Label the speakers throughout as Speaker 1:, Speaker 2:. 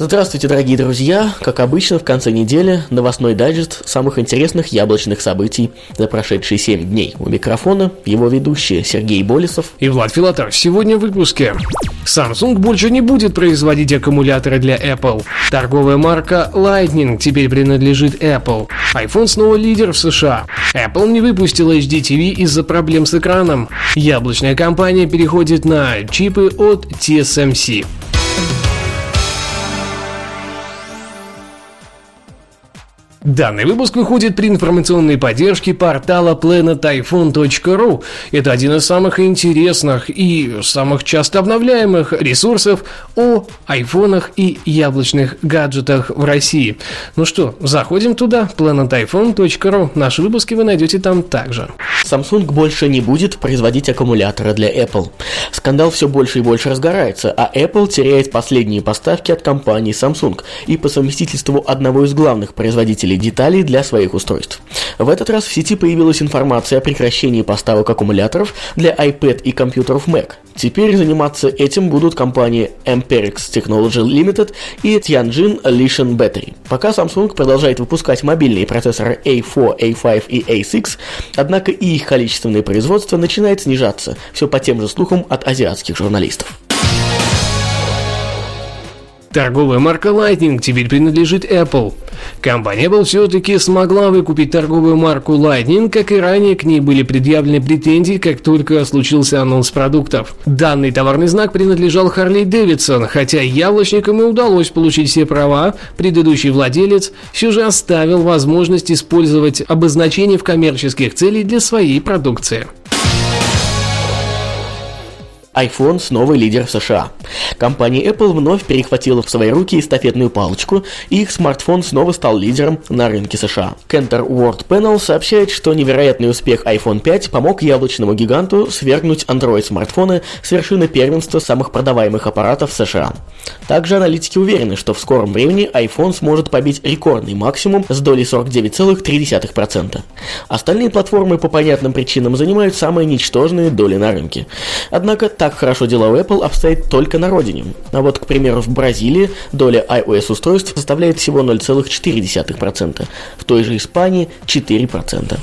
Speaker 1: Здравствуйте, дорогие друзья! Как обычно, в конце недели новостной дайджест самых интересных яблочных событий за прошедшие 7 дней. У микрофона его ведущие Сергей Болесов
Speaker 2: и Влад Филатов. Сегодня в выпуске. Samsung больше не будет производить аккумуляторы для Apple. Торговая марка Lightning теперь принадлежит Apple. iPhone снова лидер в США. Apple не выпустила HDTV из-за проблем с экраном. Яблочная компания переходит на чипы от TSMC. Данный выпуск выходит при информационной поддержке портала planetiphone.ru. Это один из самых интересных и самых часто обновляемых ресурсов о айфонах и яблочных гаджетах в России. Ну что, заходим туда, planetiphone.ru. Наши выпуски вы найдете там также.
Speaker 1: Samsung больше не будет производить аккумуляторы для Apple. Скандал все больше и больше разгорается, а Apple теряет последние поставки от компании Samsung и по совместительству одного из главных производителей деталей для своих устройств. В этот раз в сети появилась информация о прекращении поставок аккумуляторов для iPad и компьютеров Mac. Теперь заниматься этим будут компании Amperex Technology Limited и Tianjin Lishan Battery. Пока Samsung продолжает выпускать мобильные процессоры A4, A5 и A6, однако и их количественное производство начинает снижаться, все по тем же слухам от азиатских журналистов.
Speaker 2: Торговая марка Lightning теперь принадлежит Apple. Компания Apple все-таки смогла выкупить торговую марку Lightning, как и ранее к ней были предъявлены претензии, как только случился анонс продуктов. Данный товарный знак принадлежал Harley Davidson, хотя яблочникам и удалось получить все права, предыдущий владелец все же оставил возможность использовать обозначение в коммерческих целях для своей продукции
Speaker 1: iPhone снова лидер в США. Компания Apple вновь перехватила в свои руки эстафетную палочку, и их смартфон снова стал лидером на рынке США. Cantor World Panel сообщает, что невероятный успех iPhone 5 помог яблочному гиганту свергнуть Android-смартфоны с вершины первенства самых продаваемых аппаратов США. Также аналитики уверены, что в скором времени iPhone сможет побить рекордный максимум с долей 49,3%. Остальные платформы по понятным причинам занимают самые ничтожные доли на рынке. Однако так хорошо дела у Apple обстоит только на родине. А вот, к примеру, в Бразилии доля iOS устройств составляет всего 0,4%, в той же Испании 4%.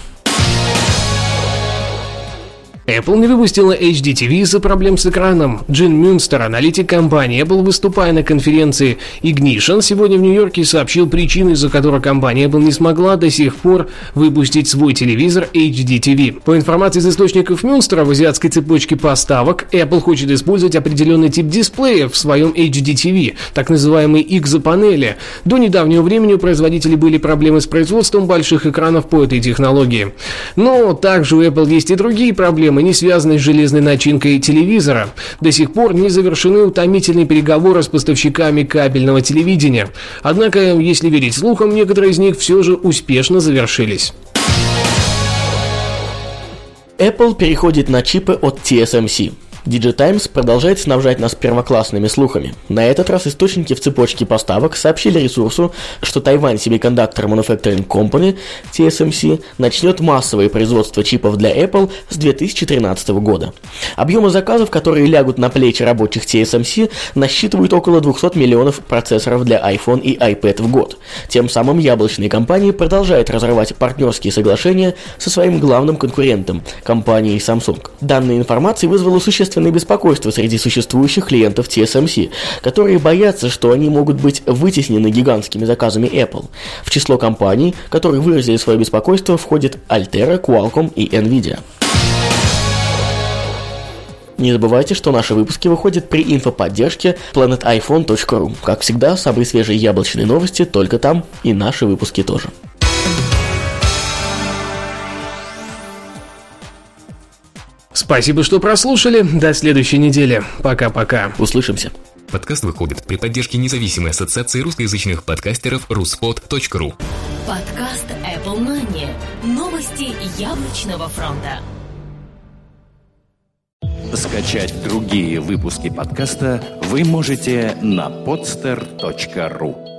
Speaker 2: Apple не выпустила HDTV из-за проблем с экраном. Джин Мюнстер, аналитик компании Apple, выступая на конференции Ignition, сегодня в Нью-Йорке сообщил причины, из-за которой компания Apple не смогла до сих пор выпустить свой телевизор HDTV. По информации из источников Мюнстера, в азиатской цепочке поставок Apple хочет использовать определенный тип дисплея в своем HDTV, так называемые X-панели. До недавнего времени у производителей были проблемы с производством больших экранов по этой технологии. Но также у Apple есть и другие проблемы, проблемы, не связанные с железной начинкой телевизора. До сих пор не завершены утомительные переговоры с поставщиками кабельного телевидения. Однако, если верить слухам, некоторые из них все же успешно завершились.
Speaker 1: Apple переходит на чипы от TSMC. Digitimes продолжает снабжать нас первоклассными слухами. На этот раз источники в цепочке поставок сообщили ресурсу, что Taiwan Semiconductor Manufacturing Company, TSMC, начнет массовое производство чипов для Apple с 2013 года. Объемы заказов, которые лягут на плечи рабочих TSMC, насчитывают около 200 миллионов процессоров для iPhone и iPad в год. Тем самым яблочные компании продолжают разрывать партнерские соглашения со своим главным конкурентом, компанией Samsung. Данная информация вызвала существенное существенное беспокойство среди существующих клиентов TSMC, которые боятся, что они могут быть вытеснены гигантскими заказами Apple. В число компаний, которые выразили свое беспокойство, входят Altera, Qualcomm и Nvidia. Не забывайте, что наши выпуски выходят при инфоподдержке planetiphone.ru. Как всегда, самые свежие яблочные новости только там, и наши выпуски тоже.
Speaker 2: Спасибо, что прослушали. До следующей недели. Пока-пока.
Speaker 1: Услышимся.
Speaker 3: Подкаст выходит при поддержке независимой ассоциации русскоязычных подкастеров ruspod.ru
Speaker 4: Подкаст Apple Money. Новости яблочного фронта.
Speaker 5: Скачать другие выпуски подкаста вы можете на podster.ru